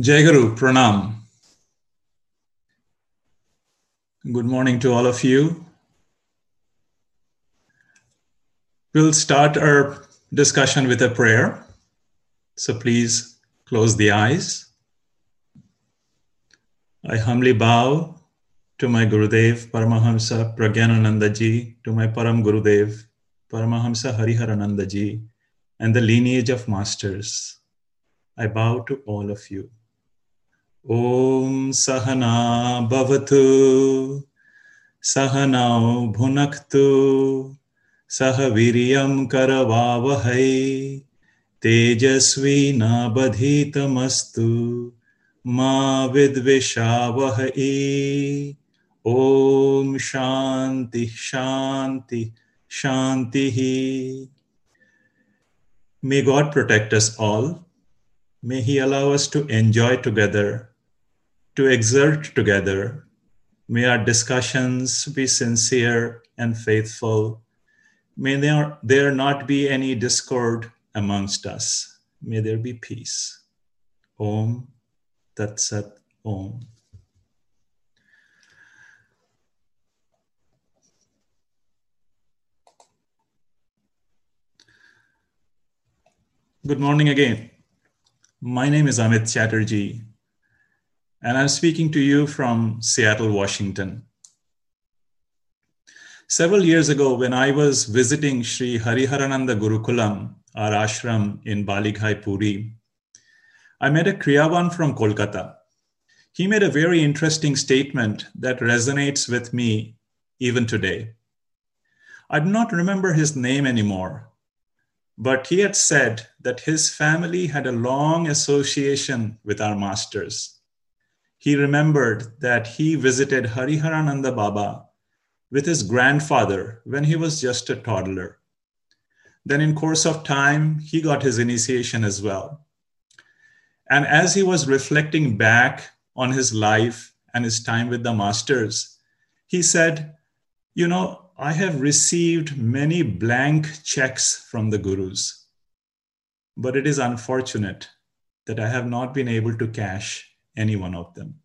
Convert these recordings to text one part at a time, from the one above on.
Jai Guru, Pranam. Good morning to all of you. We'll start our discussion with a prayer. So please close the eyes. I humbly bow to my Gurudev Paramahamsa Pragyanananda ji, to my Param Gurudev Paramahamsa Hariharananda ji, and the lineage of masters. I bow to all of you. ॐ सहना भवतु सहनौ भुनक्तु सह वीर्यं करवावहै तेजस्वी न बधीतमस्तु मा विद्विषावहै ॐ शान्ति शान्ति शान्तिः May God protect us all. May He allow us to enjoy together to exert together. May our discussions be sincere and faithful. May there, there not be any discord amongst us. May there be peace. Om Tat Sat Om. Good morning again. My name is Amit Chatterjee, and I'm speaking to you from Seattle, Washington. Several years ago, when I was visiting Sri Hariharananda Gurukulam, our ashram in Balighai, Puri, I met a Kriyavan from Kolkata. He made a very interesting statement that resonates with me even today. I do not remember his name anymore, but he had said that his family had a long association with our masters he remembered that he visited Hariharananda Baba with his grandfather when he was just a toddler. Then, in course of time, he got his initiation as well. And as he was reflecting back on his life and his time with the masters, he said, You know, I have received many blank checks from the gurus, but it is unfortunate that I have not been able to cash any one of them.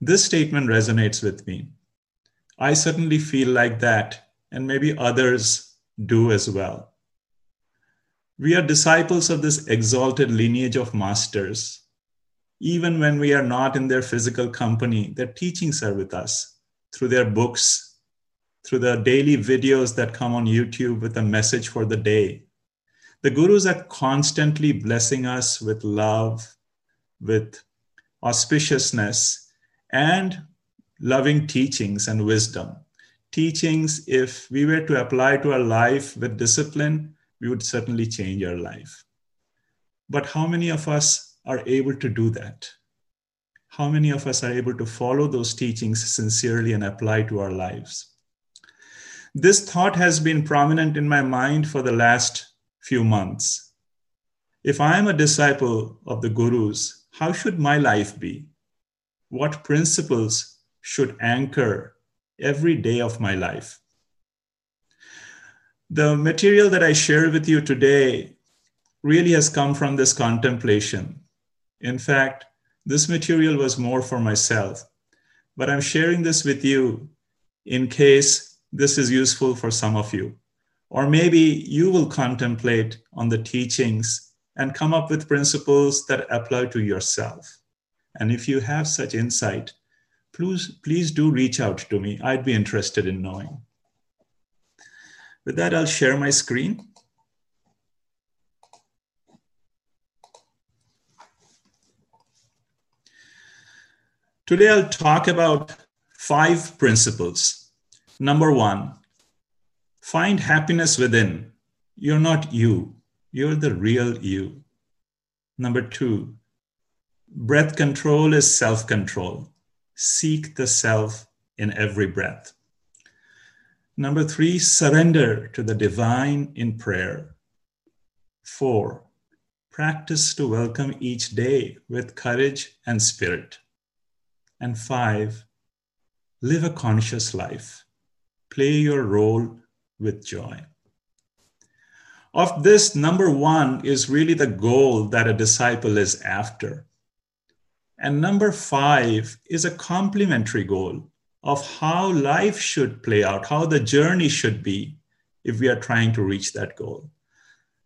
This statement resonates with me. I certainly feel like that, and maybe others do as well. We are disciples of this exalted lineage of masters. Even when we are not in their physical company, their teachings are with us through their books, through the daily videos that come on YouTube with a message for the day. The gurus are constantly blessing us with love, with auspiciousness and loving teachings and wisdom. Teachings, if we were to apply to our life with discipline, we would certainly change our life. But how many of us are able to do that? How many of us are able to follow those teachings sincerely and apply to our lives? This thought has been prominent in my mind for the last few months if I am a disciple of the gurus, how should my life be? What principles should anchor every day of my life? The material that I share with you today really has come from this contemplation. In fact, this material was more for myself, but I'm sharing this with you in case this is useful for some of you. Or maybe you will contemplate on the teachings and come up with principles that apply to yourself. And if you have such insight, please, please do reach out to me. I'd be interested in knowing. With that, I'll share my screen. Today, I'll talk about five principles. Number one, find happiness within. You're not you, you're the real you. Number two, breath control is self control. Seek the self in every breath. Number three, surrender to the divine in prayer. Four, practice to welcome each day with courage and spirit. And five, live a conscious life. Play your role with joy. Of this, number one is really the goal that a disciple is after. And number five is a complementary goal of how life should play out, how the journey should be if we are trying to reach that goal.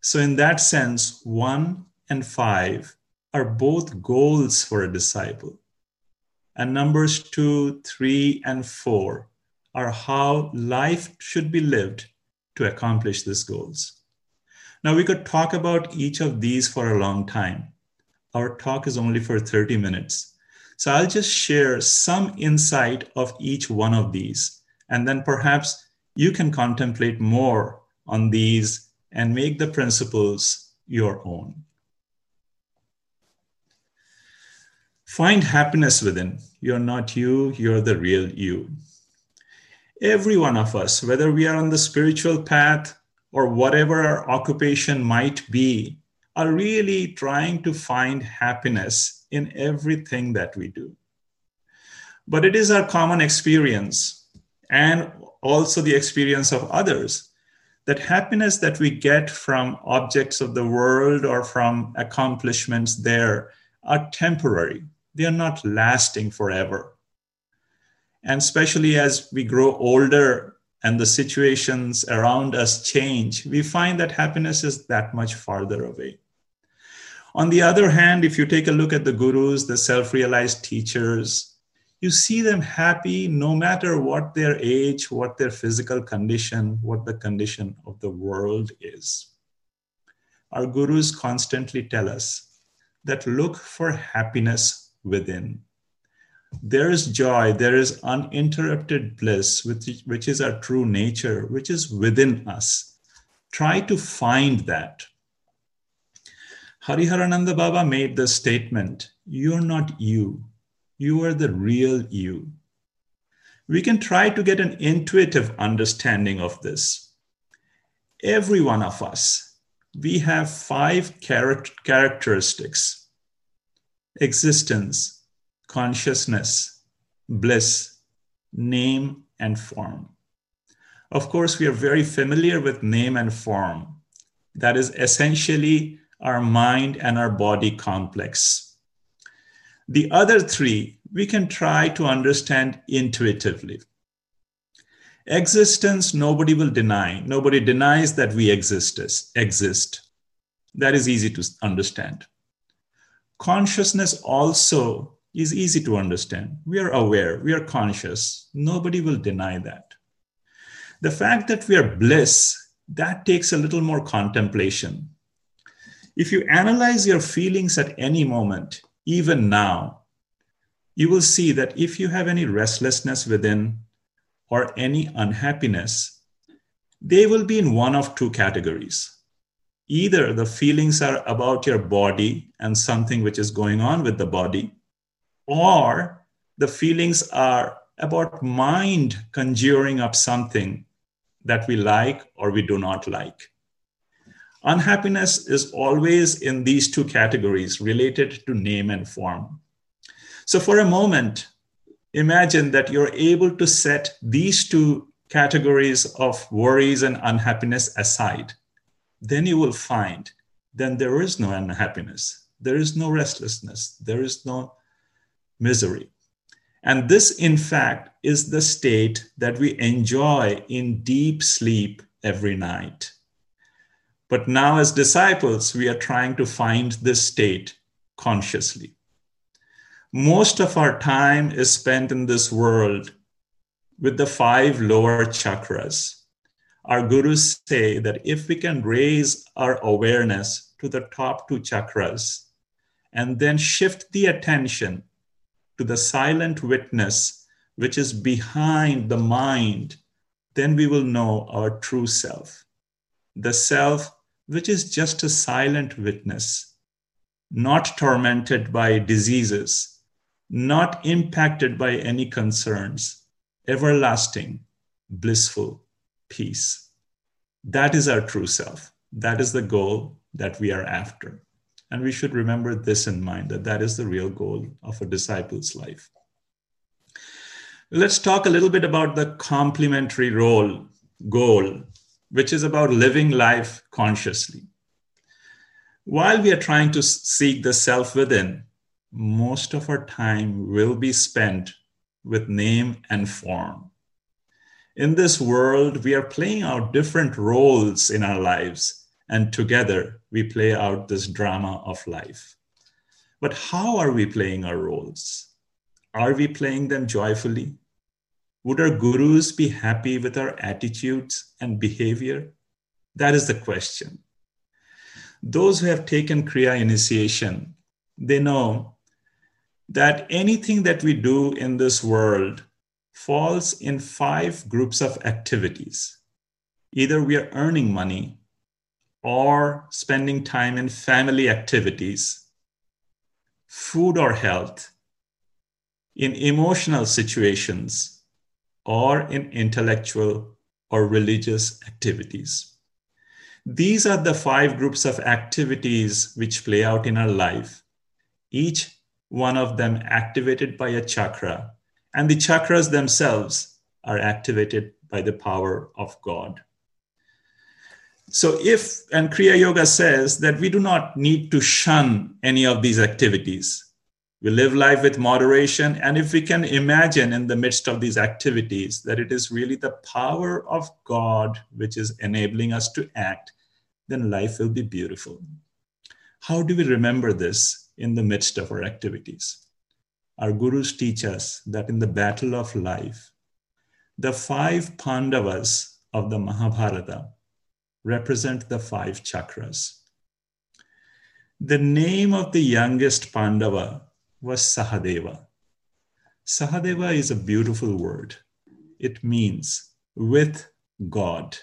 So, in that sense, one and five are both goals for a disciple. And numbers two, three, and four are how life should be lived to accomplish these goals. Now, we could talk about each of these for a long time. Our talk is only for 30 minutes. So I'll just share some insight of each one of these, and then perhaps you can contemplate more on these and make the principles your own. Find happiness within. You're not you, you're the real you. Every one of us, whether we are on the spiritual path or whatever our occupation might be, are really trying to find happiness in everything that we do. But it is our common experience and also the experience of others that happiness that we get from objects of the world or from accomplishments there are temporary. They are not lasting forever. And especially as we grow older and the situations around us change, we find that happiness is that much farther away. On the other hand, if you take a look at the gurus, the self realized teachers, you see them happy no matter what their age, what their physical condition, what the condition of the world is. Our gurus constantly tell us that look for happiness within there is joy, there is uninterrupted bliss, which, which is our true nature, which is within us. Try to find that. Hariharananda Baba made the statement You're not you, you are the real you. We can try to get an intuitive understanding of this. Every one of us, we have five char- characteristics existence, consciousness, bliss, name, and form. Of course, we are very familiar with name and form. That is essentially our mind and our body complex. The other three we can try to understand intuitively. Existence, nobody will deny. Nobody denies that we exist. exist. That is easy to understand. Consciousness also is easy to understand. We are aware, we are conscious. Nobody will deny that. The fact that we are bliss, that takes a little more contemplation. If you analyze your feelings at any moment, even now, you will see that if you have any restlessness within or any unhappiness, they will be in one of two categories. Either the feelings are about your body and something which is going on with the body, or the feelings are about mind conjuring up something that we like or we do not like. Unhappiness is always in these two categories related to name and form. So, for a moment, imagine that you're able to set these two categories of worries and unhappiness aside. Then you will find then there is no unhappiness, there is no restlessness, there is no misery. And this, in fact, is the state that we enjoy in deep sleep every night. But now, as disciples, we are trying to find this state consciously. Most of our time is spent in this world with the five lower chakras. Our gurus say that if we can raise our awareness to the top two chakras and then shift the attention to the silent witness which is behind the mind, then we will know our true self. The self which is just a silent witness, not tormented by diseases, not impacted by any concerns, everlasting, blissful peace. That is our true self. That is the goal that we are after. And we should remember this in mind that that is the real goal of a disciple's life. Let's talk a little bit about the complementary role, goal which is about living life consciously. While we are trying to seek the self within, most of our time will be spent with name and form. In this world, we are playing out different roles in our lives, and together we play out this drama of life. But how are we playing our roles? Are we playing them joyfully? Would our gurus be happy with our attitudes and behavior? That is the question. Those who have taken Kriya initiation, they know that anything that we do in this world falls in five groups of activities. Either we are earning money or spending time in family activities, food or health, in emotional situations, or in intellectual or religious activities. These are the five groups of activities which play out in our life, each one of them activated by a chakra, and the chakras themselves are activated by the power of God. So, if, and Kriya Yoga says that we do not need to shun any of these activities. We live life with moderation. And if we can imagine in the midst of these activities that it is really the power of God which is enabling us to act, then life will be beautiful. How do we remember this in the midst of our activities? Our gurus teach us that in the battle of life, the five Pandavas of the Mahabharata represent the five chakras. The name of the youngest Pandava was Sahadeva. Sahadeva is a beautiful word. It means with God.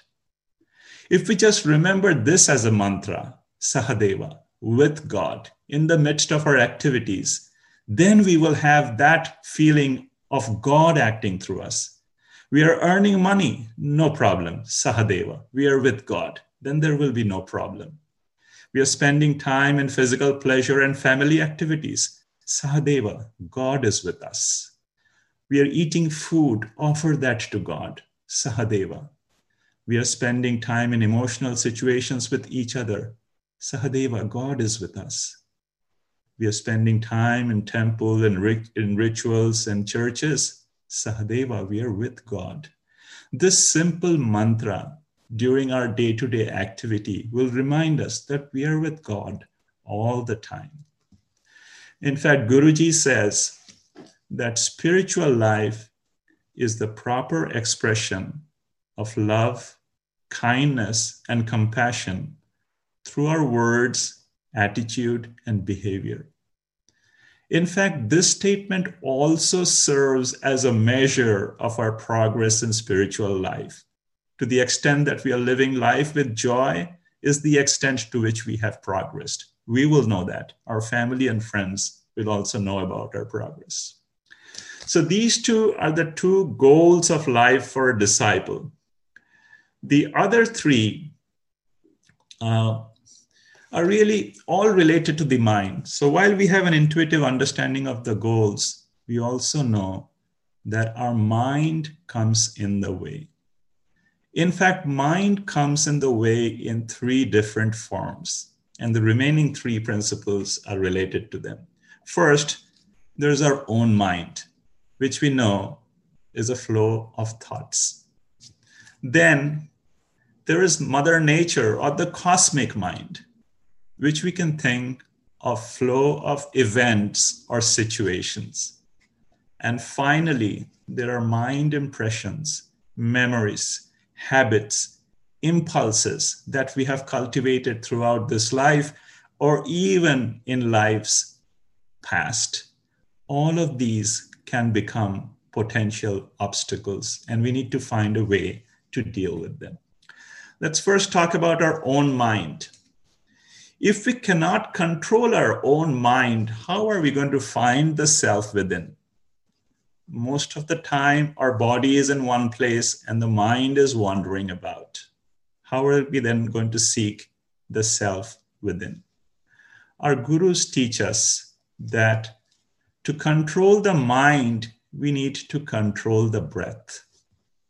If we just remember this as a mantra, Sahadeva, with God, in the midst of our activities, then we will have that feeling of God acting through us. We are earning money, no problem, Sahadeva. We are with God, then there will be no problem. We are spending time in physical pleasure and family activities. Sahadeva, God is with us. We are eating food, offer that to God. Sahadeva. We are spending time in emotional situations with each other. Sahadeva, God is with us. We are spending time in temple and in rituals and churches. Sahadeva, we are with God. This simple mantra during our day to day activity will remind us that we are with God all the time. In fact, Guruji says that spiritual life is the proper expression of love, kindness, and compassion through our words, attitude, and behavior. In fact, this statement also serves as a measure of our progress in spiritual life. To the extent that we are living life with joy, is the extent to which we have progressed. We will know that. Our family and friends will also know about our progress. So, these two are the two goals of life for a disciple. The other three uh, are really all related to the mind. So while we have an intuitive understanding of the goals, we also know that our mind comes in the way. In fact, mind comes in the way in three different forms, and the remaining three principles are related to them. First, there's our own mind, which we know is a flow of thoughts. Then there is Mother Nature or the cosmic mind, which we can think of flow of events or situations. And finally, there are mind impressions, memories, habits, impulses that we have cultivated throughout this life or even in lives past. All of these can become potential obstacles, and we need to find a way to deal with them. Let's first talk about our own mind. If we cannot control our own mind, how are we going to find the self within? Most of the time, our body is in one place and the mind is wandering about. How are we then going to seek the self within? Our gurus teach us that to control the mind, we need to control the breath.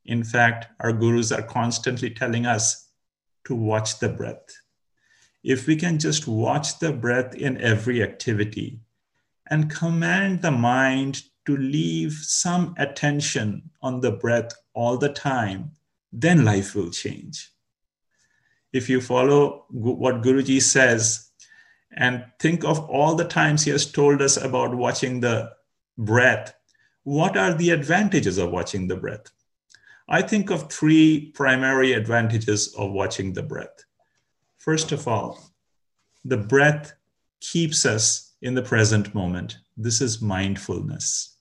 In fact, our gurus are constantly telling us to watch the breath. If we can just watch the breath in every activity and command the mind to leave some attention on the breath all the time, then life will change. If you follow what Guruji says and think of all the times he has told us about watching the breath, what are the advantages of watching the breath? I think of three primary advantages of watching the breath. First of all, the breath keeps us in the present moment. This is mindfulness.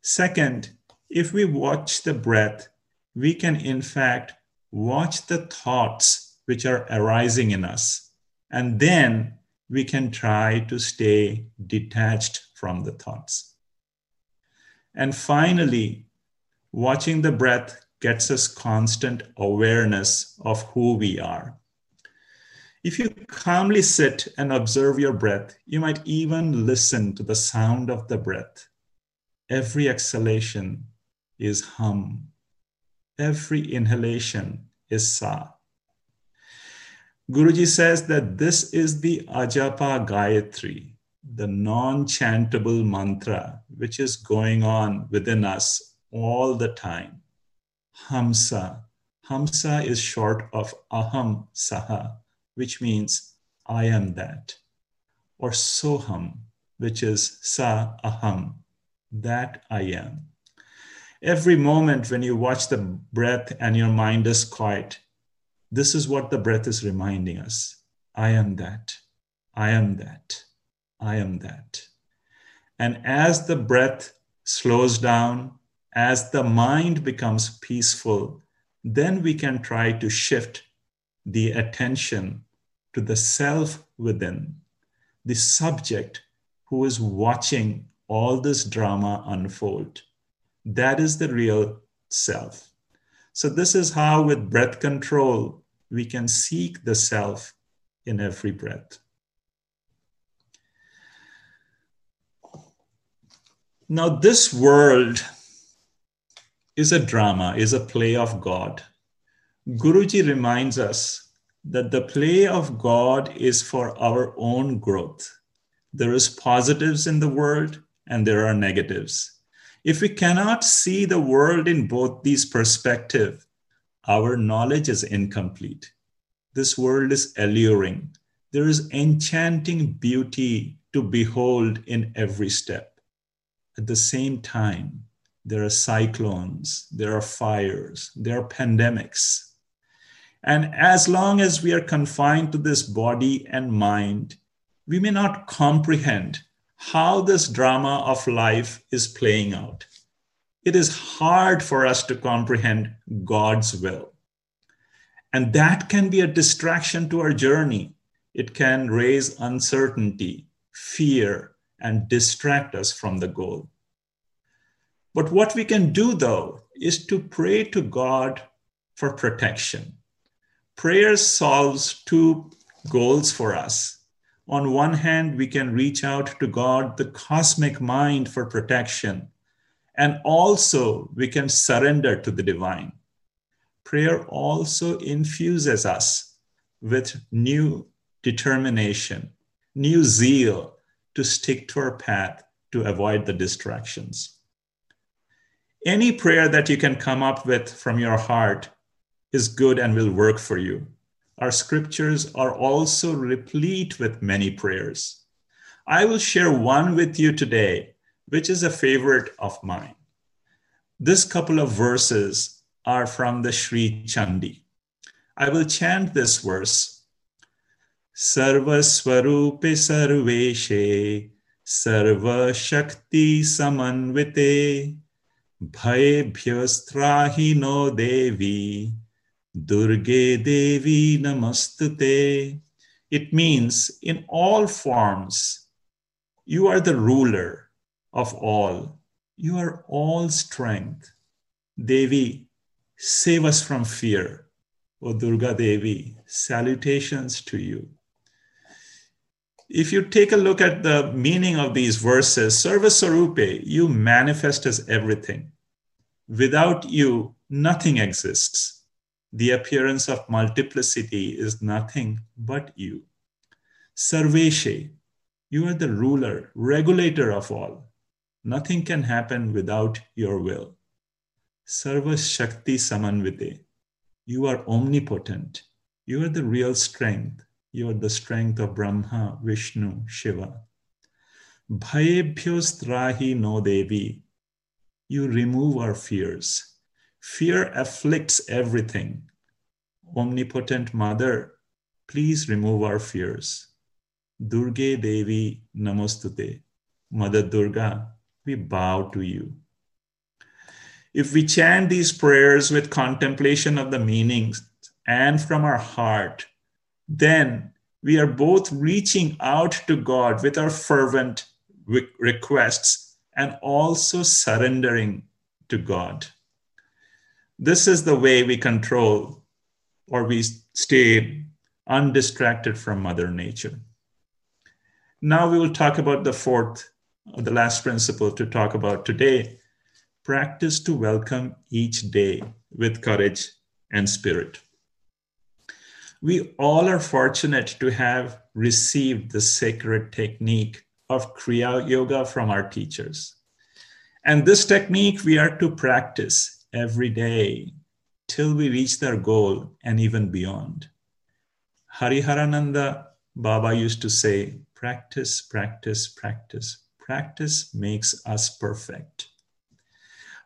Second, if we watch the breath, we can in fact watch the thoughts which are arising in us, and then we can try to stay detached from the thoughts. And finally, watching the breath gets us constant awareness of who we are. If you calmly sit and observe your breath, you might even listen to the sound of the breath. Every exhalation is hum, every inhalation is sa. Guruji says that this is the Ajapa Gayatri, the non chantable mantra, which is going on within us all the time. Hamsa. Hamsa is short of aham saha, which means I am that. Or soham, which is sa aham, that I am. Every moment when you watch the breath and your mind is quiet, this is what the breath is reminding us I am that. I am that. I am that. And as the breath slows down, as the mind becomes peaceful, then we can try to shift the attention to the self within, the subject who is watching all this drama unfold. That is the real self. So, this is how, with breath control, we can seek the self in every breath. Now, this world is a drama, is a play of God. Guruji reminds us that the play of God is for our own growth. There is positives in the world and there are negatives. If we cannot see the world in both these perspectives, our knowledge is incomplete. This world is alluring. There is enchanting beauty to behold in every step. At the same time, there are cyclones, there are fires, there are pandemics. And as long as we are confined to this body and mind, we may not comprehend how this drama of life is playing out. It is hard for us to comprehend God's will. And that can be a distraction to our journey. It can raise uncertainty, fear, and distract us from the goal. But what we can do, though, is to pray to God for protection. Prayer solves two goals for us. On one hand, we can reach out to God, the cosmic mind, for protection. And also, we can surrender to the divine. Prayer also infuses us with new determination, new zeal to stick to our path to avoid the distractions. Any prayer that you can come up with from your heart is good and will work for you. Our scriptures are also replete with many prayers. I will share one with you today, which is a favorite of mine. This couple of verses are from the Sri Chandi. I will chant this verse. Sarvaswarupe sarveshe sarva shakti samanvite भयेभ्यस्त्राहि no Devi Durge Devi Namastute. It means in all forms, you are the ruler of all. You are all strength. Devi, save us from fear. O Durga Devi, salutations to you. If you take a look at the meaning of these verses, Sarva Swarupe, you manifest as everything. Without you, nothing exists. The appearance of multiplicity is nothing but you. Sarveshe, you are the ruler, regulator of all. Nothing can happen without your will. Sarva Shakti Samanvite, you are omnipotent. You are the real strength. You are the strength of Brahma, Vishnu, Shiva. Bhayebhyo strahi no devi. You remove our fears. Fear afflicts everything. Omnipotent Mother, please remove our fears. Durge Devi Namostute. Mother Durga, we bow to you. If we chant these prayers with contemplation of the meanings and from our heart, then we are both reaching out to God with our fervent requests and also surrendering to God. This is the way we control or we stay undistracted from Mother Nature. Now we will talk about the fourth, the last principle to talk about today practice to welcome each day with courage and spirit. We all are fortunate to have received the sacred technique of Kriya Yoga from our teachers. And this technique we are to practice every day till we reach their goal and even beyond. Hariharananda Baba used to say, practice, practice, practice. Practice makes us perfect.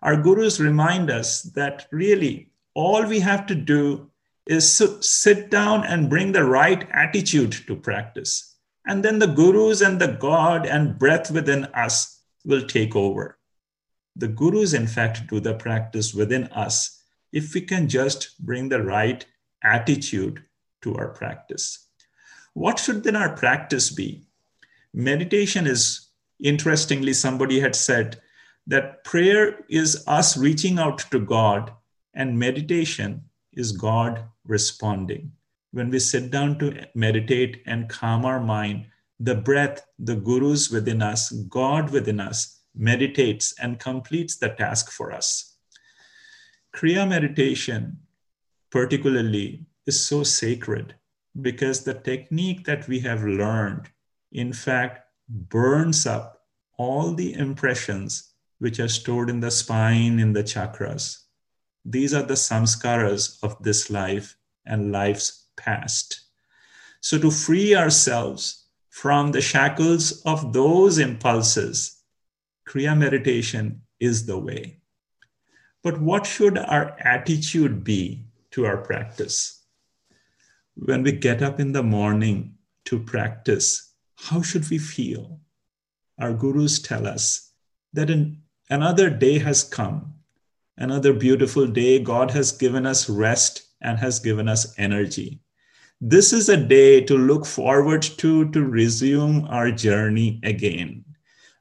Our gurus remind us that really all we have to do is sit down and bring the right attitude to practice. And then the gurus and the God and breath within us will take over. The gurus, in fact, do the practice within us if we can just bring the right attitude to our practice. What should then our practice be? Meditation is, interestingly, somebody had said, that prayer is us reaching out to God, and meditation is God responding. When we sit down to meditate and calm our mind, the breath, the gurus within us, God within us, meditates and completes the task for us. Kriya meditation, particularly, is so sacred because the technique that we have learned, in fact, burns up all the impressions which are stored in the spine, in the chakras. These are the samskaras of this life and life's past. So, to free ourselves from the shackles of those impulses, Kriya meditation is the way. But what should our attitude be to our practice? When we get up in the morning to practice, how should we feel? Our gurus tell us that an Another day has come, another beautiful day. God has given us rest and has given us energy. This is a day to look forward to to resume our journey again.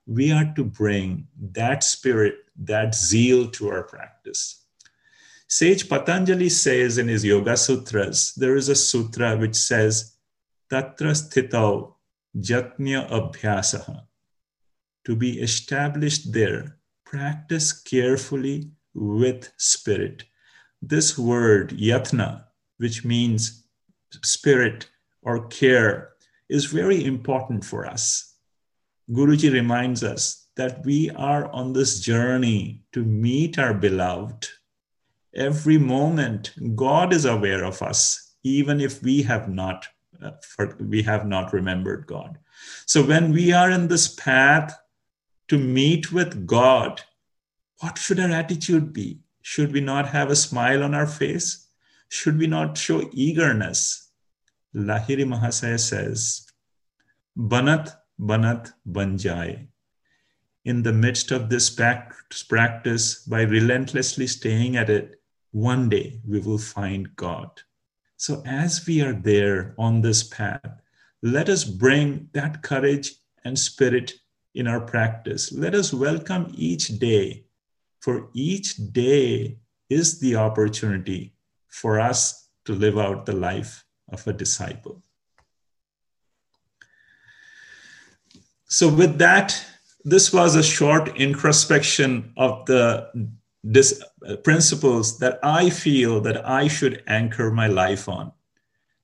We are to bring that spirit, that zeal to our practice. Sage Patanjali says in his Yoga Sutras, there is a sutra which says, Tatra sthitau jatnya abhyasaha. To be established there, practice carefully with spirit. This word, yatna, which means spirit or care, is very important for us. Guruji reminds us that we are on this journey to meet our beloved. Every moment, God is aware of us, even if we have not, uh, for, we have not remembered God. So when we are in this path to meet with God, what should our attitude be? Should we not have a smile on our face? Should we not show eagerness? Lahiri Mahasaya says, Banat Banat Banjai. In the midst of this practice, by relentlessly staying at it, one day we will find God. So, as we are there on this path, let us bring that courage and spirit in our practice. Let us welcome each day, for each day is the opportunity for us to live out the life of a disciple. So, with that, this was a short introspection of the dis- uh, principles that I feel that I should anchor my life on.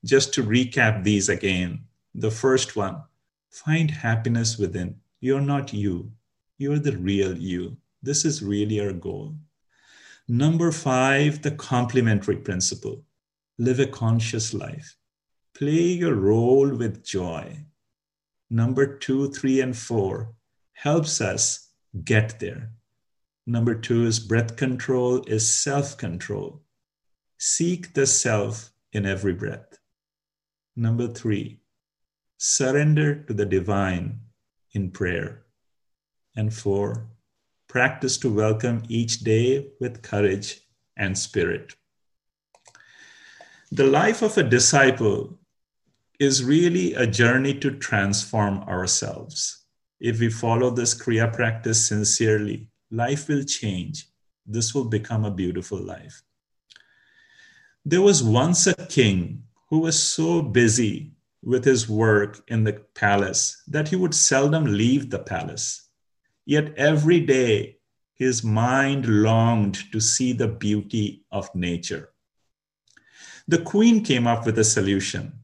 Just to recap these again. The first one find happiness within. You're not you, you're the real you. This is really our goal. Number five, the complementary principle live a conscious life, play your role with joy. Number two, three, and four helps us get there. Number two is breath control, is self control. Seek the self in every breath. Number three, surrender to the divine in prayer. And four, practice to welcome each day with courage and spirit. The life of a disciple is really a journey to transform ourselves. If we follow this Kriya practice sincerely, life will change. This will become a beautiful life. There was once a king who was so busy with his work in the palace that he would seldom leave the palace. Yet every day his mind longed to see the beauty of nature. The queen came up with a solution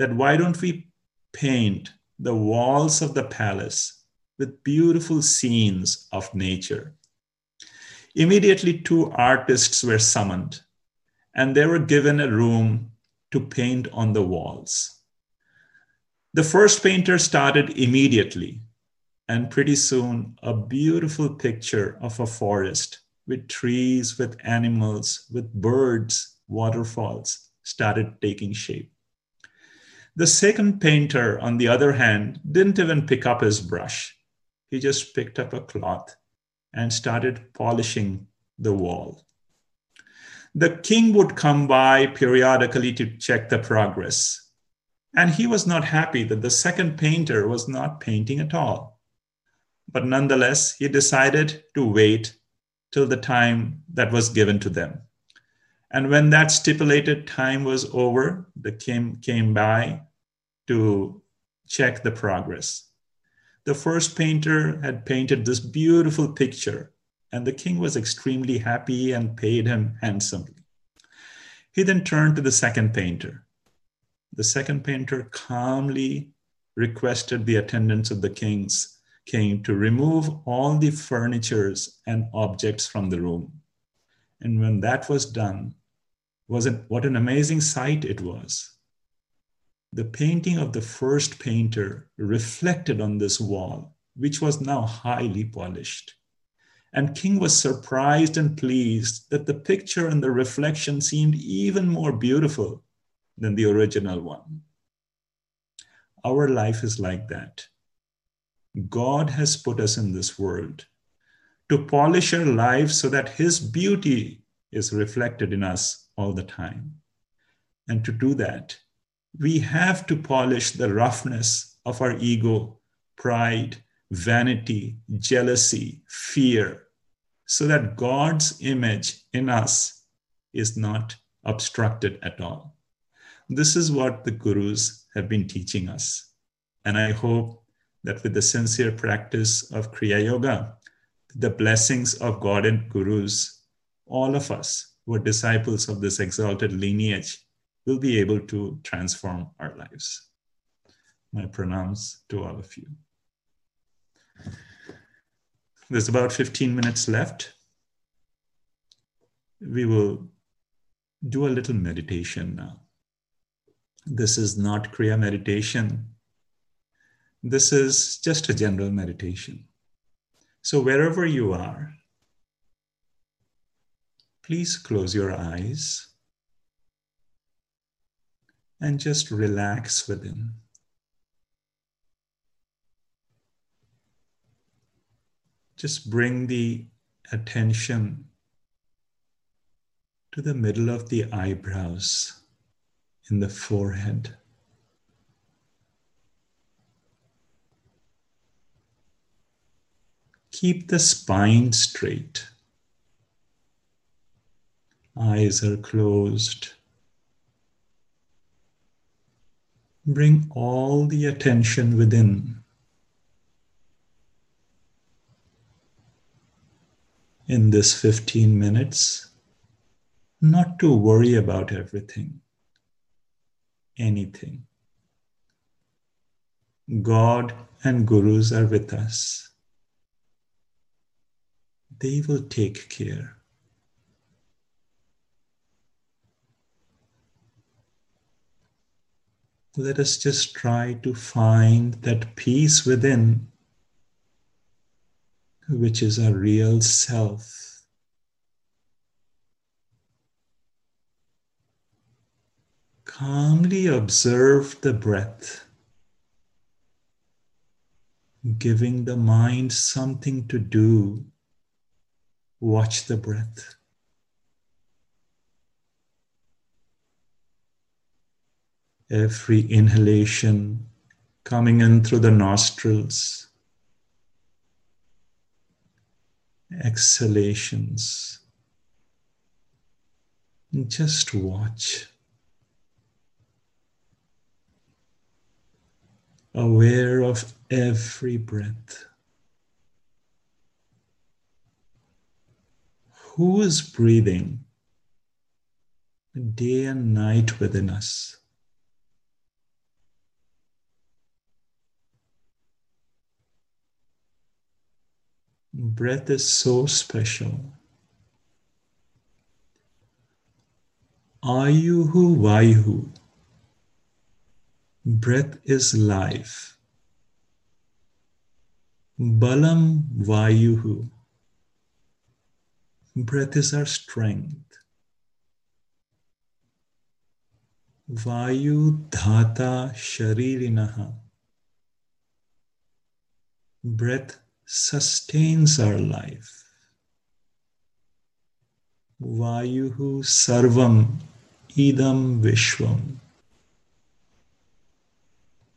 that why don't we paint the walls of the palace with beautiful scenes of nature. Immediately, two artists were summoned, and they were given a room to paint on the walls. The first painter started immediately, and pretty soon, a beautiful picture of a forest with trees, with animals, with birds, waterfalls started taking shape. The second painter, on the other hand, didn't even pick up his brush he just picked up a cloth and started polishing the wall. The king would come by periodically to check the progress. And he was not happy that the second painter was not painting at all. But nonetheless, he decided to wait till the time that was given to them. And when that stipulated time was over, the king came by to check the progress the first painter had painted this beautiful picture, and the king was extremely happy and paid him handsomely. He then turned to the second painter. The second painter calmly requested the attendants of the king's king to remove all the furnitures and objects from the room. And when that was done, was it what an amazing sight it was the painting of the first painter reflected on this wall, which was now highly polished. And King was surprised and pleased that the picture and the reflection seemed even more beautiful than the original one. Our life is like that. God has put us in this world to polish our lives so that His beauty is reflected in us all the time. And to do that, we have to polish the roughness of our ego, pride, vanity, jealousy, fear, so that God's image in us is not obstructed at all. This is what the gurus have been teaching us. And I hope that with the sincere practice of Kriya Yoga, the blessings of God and gurus, all of us who are disciples of this exalted lineage will be able to transform our lives. My pranams to all of you. There's about 15 minutes left. We will do a little meditation now. This is not Kriya meditation. This is just a general meditation. So, wherever you are, please close your eyes and just relax within. Just bring the attention to the middle of the eyebrows in the forehead. Keep the spine straight. Eyes are closed. bring all the attention within. in this 15 minutes not to worry about everything, anything. God and gurus are with us. They will take care. Let us just try to find that peace within, which is our real self. calmly observe the breath, giving the mind something to do. Watch the breath. Every inhalation coming in through the nostrils, exhalations. Just watch. aware of every breath. Who is breathing day and night within us? Breath is so special. Ayuhu Vayuhu. Breath is life. Balam Vayuhu. Breath is our strength. Vayu Dhata Sharirinaha. Breath sustains our life. Vayuhu Sarvam Idam Vishwam.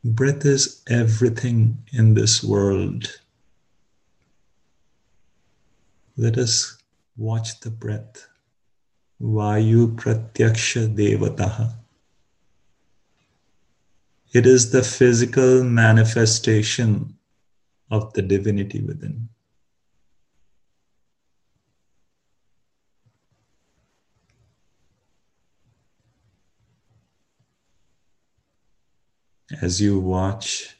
Breath is everything in this world. Let us watch the breath. Vayu Pratyaksha Devataha. It is the physical manifestation of the divinity within. As you watch,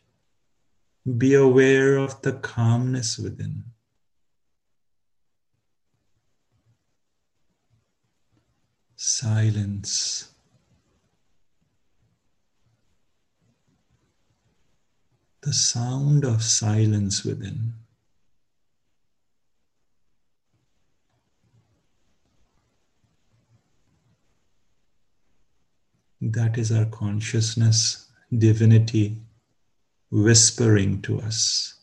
be aware of the calmness within. Silence. The sound of silence within. That is our consciousness divinity whispering to us.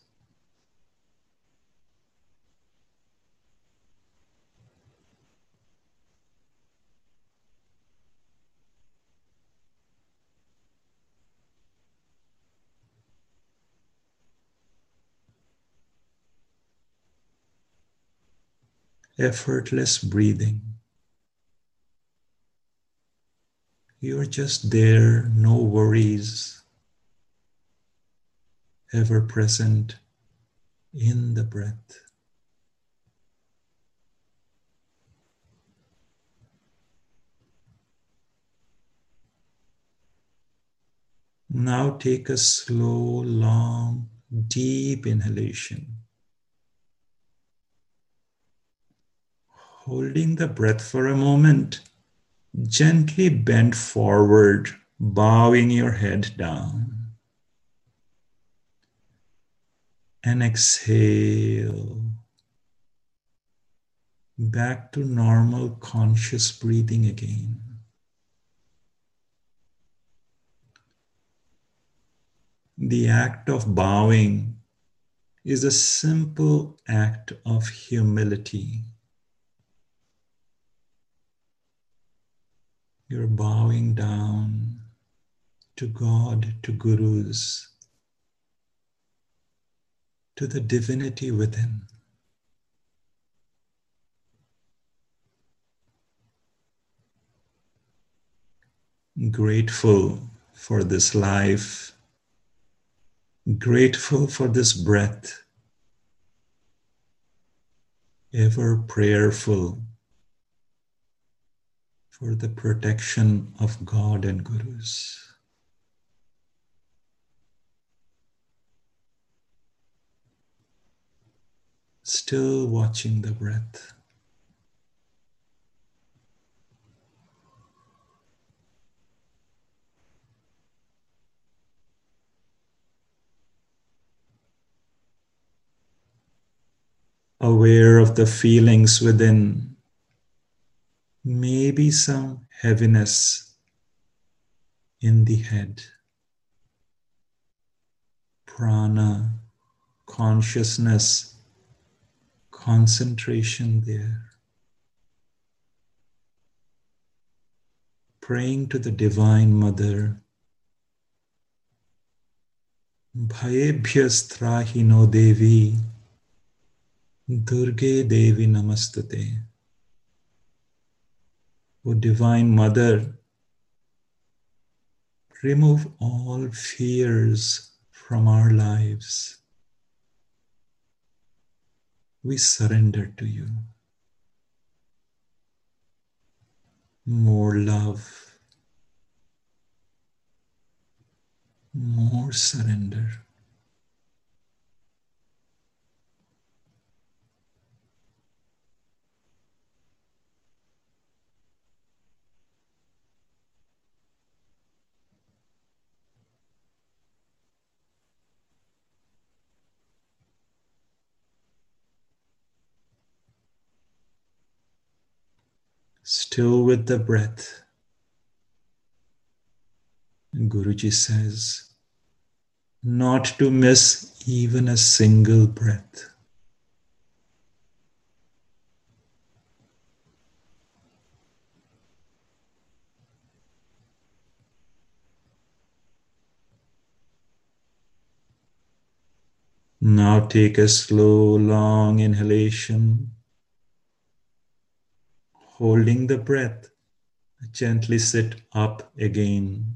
Effortless breathing. You're just there, no worries, ever present in the breath. Now take a slow, long, deep inhalation. Holding the breath for a moment Gently bend forward, bowing your head down. And exhale. Back to normal conscious breathing again. The act of bowing is a simple act of humility. You're bowing down to God, to gurus, to the divinity within. Grateful for this life, grateful for this breath, ever prayerful for the protection of God and Gurus. Still watching the breath. aware of the feelings within, maybe some heaviness in the head, prana, consciousness, concentration there. Praying to the Divine Mother. Bhayebhyastrahino Devi Durge Devi Namastate. O Divine Mother, remove all fears from our lives. We surrender to you. More love, more surrender. Still with the breath. And Guruji says, not to miss even a single breath. Now take a slow, long inhalation holding the breath, gently sit up again.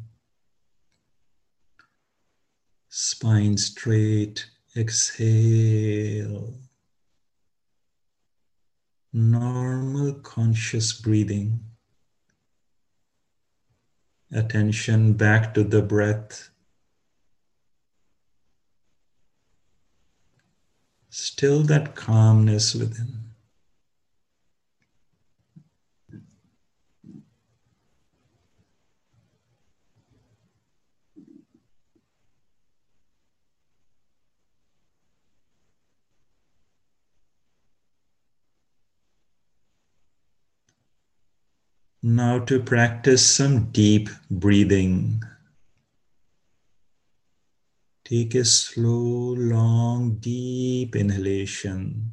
Spine straight, exhale. Normal conscious breathing. Attention back to the breath. Still that calmness within. Now to practice some deep breathing. Take a slow, long, deep inhalation.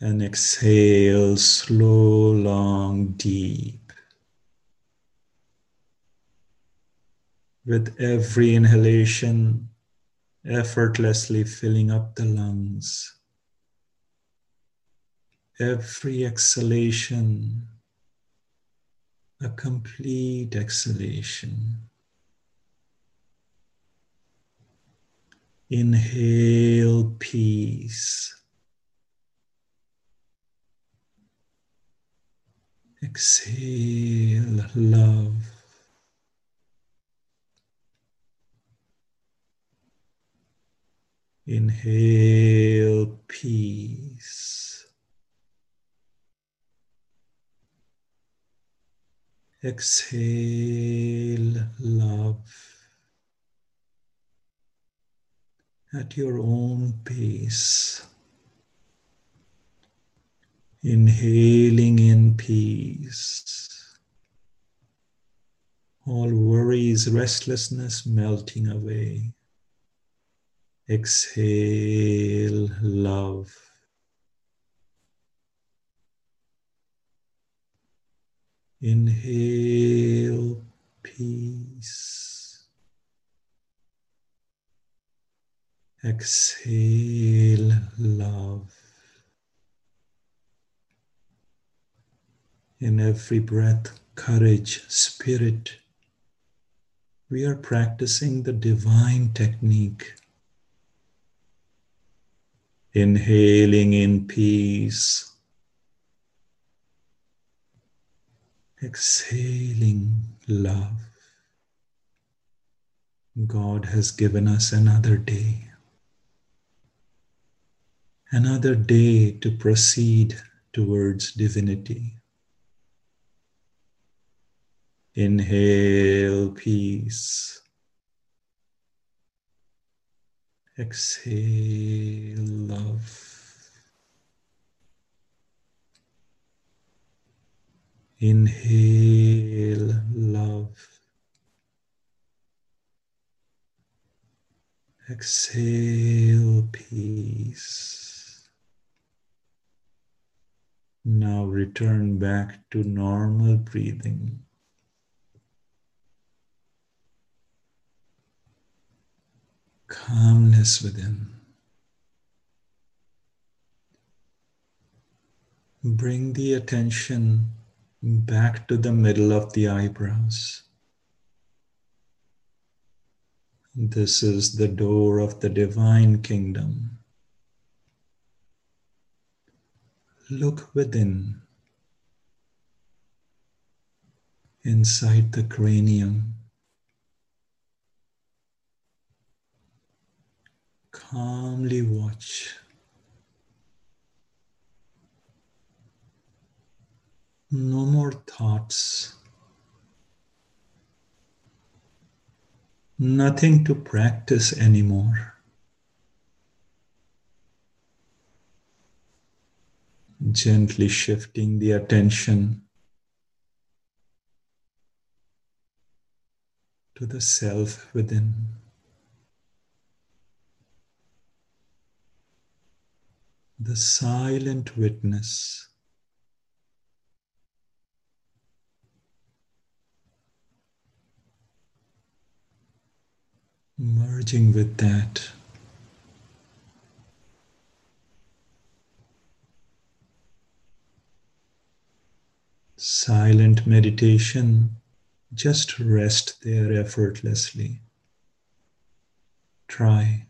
And exhale, slow, long, deep. With every inhalation, effortlessly filling up the lungs every exhalation a complete exhalation. Inhale peace. Exhale love. Inhale peace. Exhale love at your own pace. Inhaling in peace. All worries, restlessness melting away. Exhale love. Inhale peace. Exhale love. In every breath, courage, spirit. We are practicing the divine technique. Inhaling in peace. Exhaling love. God has given us another day. Another day to proceed towards divinity. Inhale peace. Exhale love. Inhale love. Exhale peace. Now return back to normal breathing. Calmness within. Bring the attention back to the middle of the eyebrows. This is the door of the divine kingdom. Look within, inside the cranium. Calmly watch. No more thoughts. nothing to practice anymore. Gently shifting the attention to the self within. The silent witness merging with that. Silent meditation, just rest there effortlessly. Try.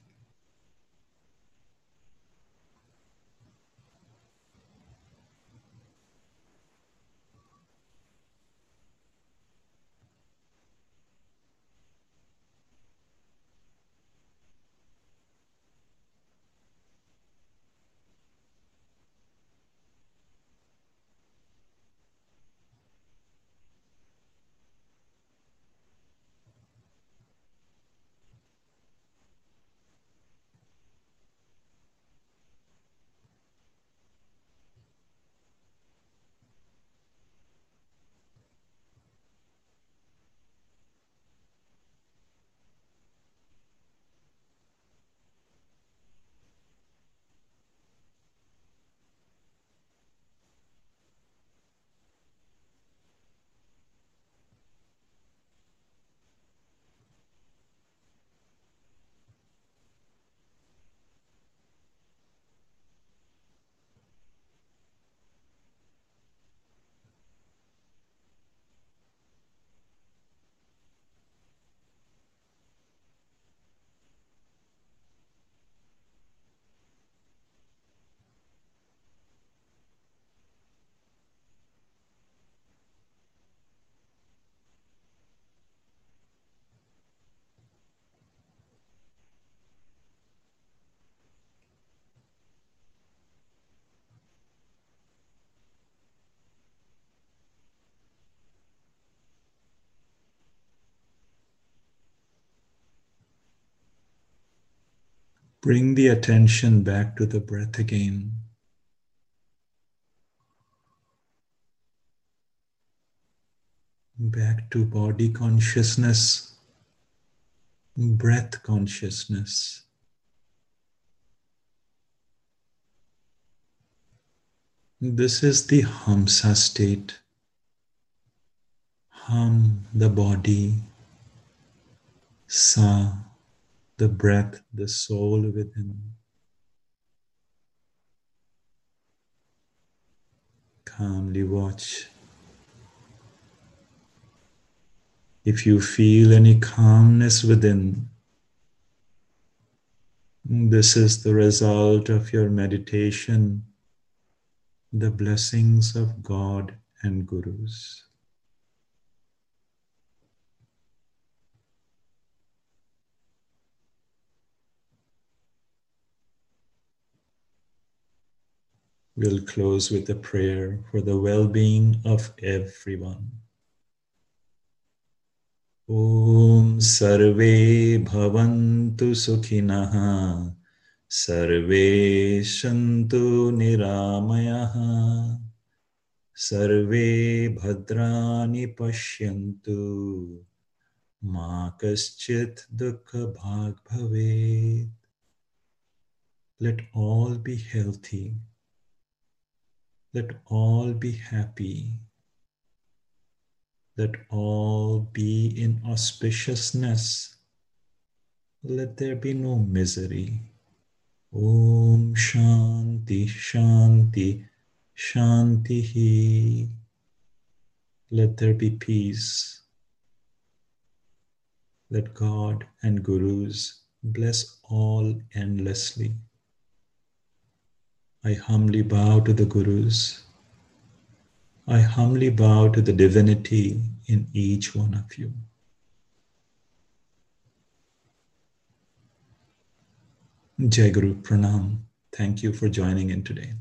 Bring the attention back to the breath again. Back to body consciousness, breath consciousness. This is the Hamsa state. Hum, the body. Sa, the breath, the soul within. Calmly watch. If you feel any calmness within, This is the result of your meditation, the blessings of God and Gurus. We'll close with a prayer for the well being of everyone. Om Sarve Bhavantu Sukhinaha Sarve Shantu Niramayaha Sarve Bhadrani Pashyantu Ma Dukkha Bhag Bhavet. Let all be healthy let all be happy. Let all be in auspiciousness. Let there be no misery. Om Shanti Shanti Shanti. Let there be peace. Let God and Gurus bless all endlessly. I humbly bow to the Gurus. I humbly bow to the divinity in each one of you. Jai Guru Pranam. Thank you for joining in today.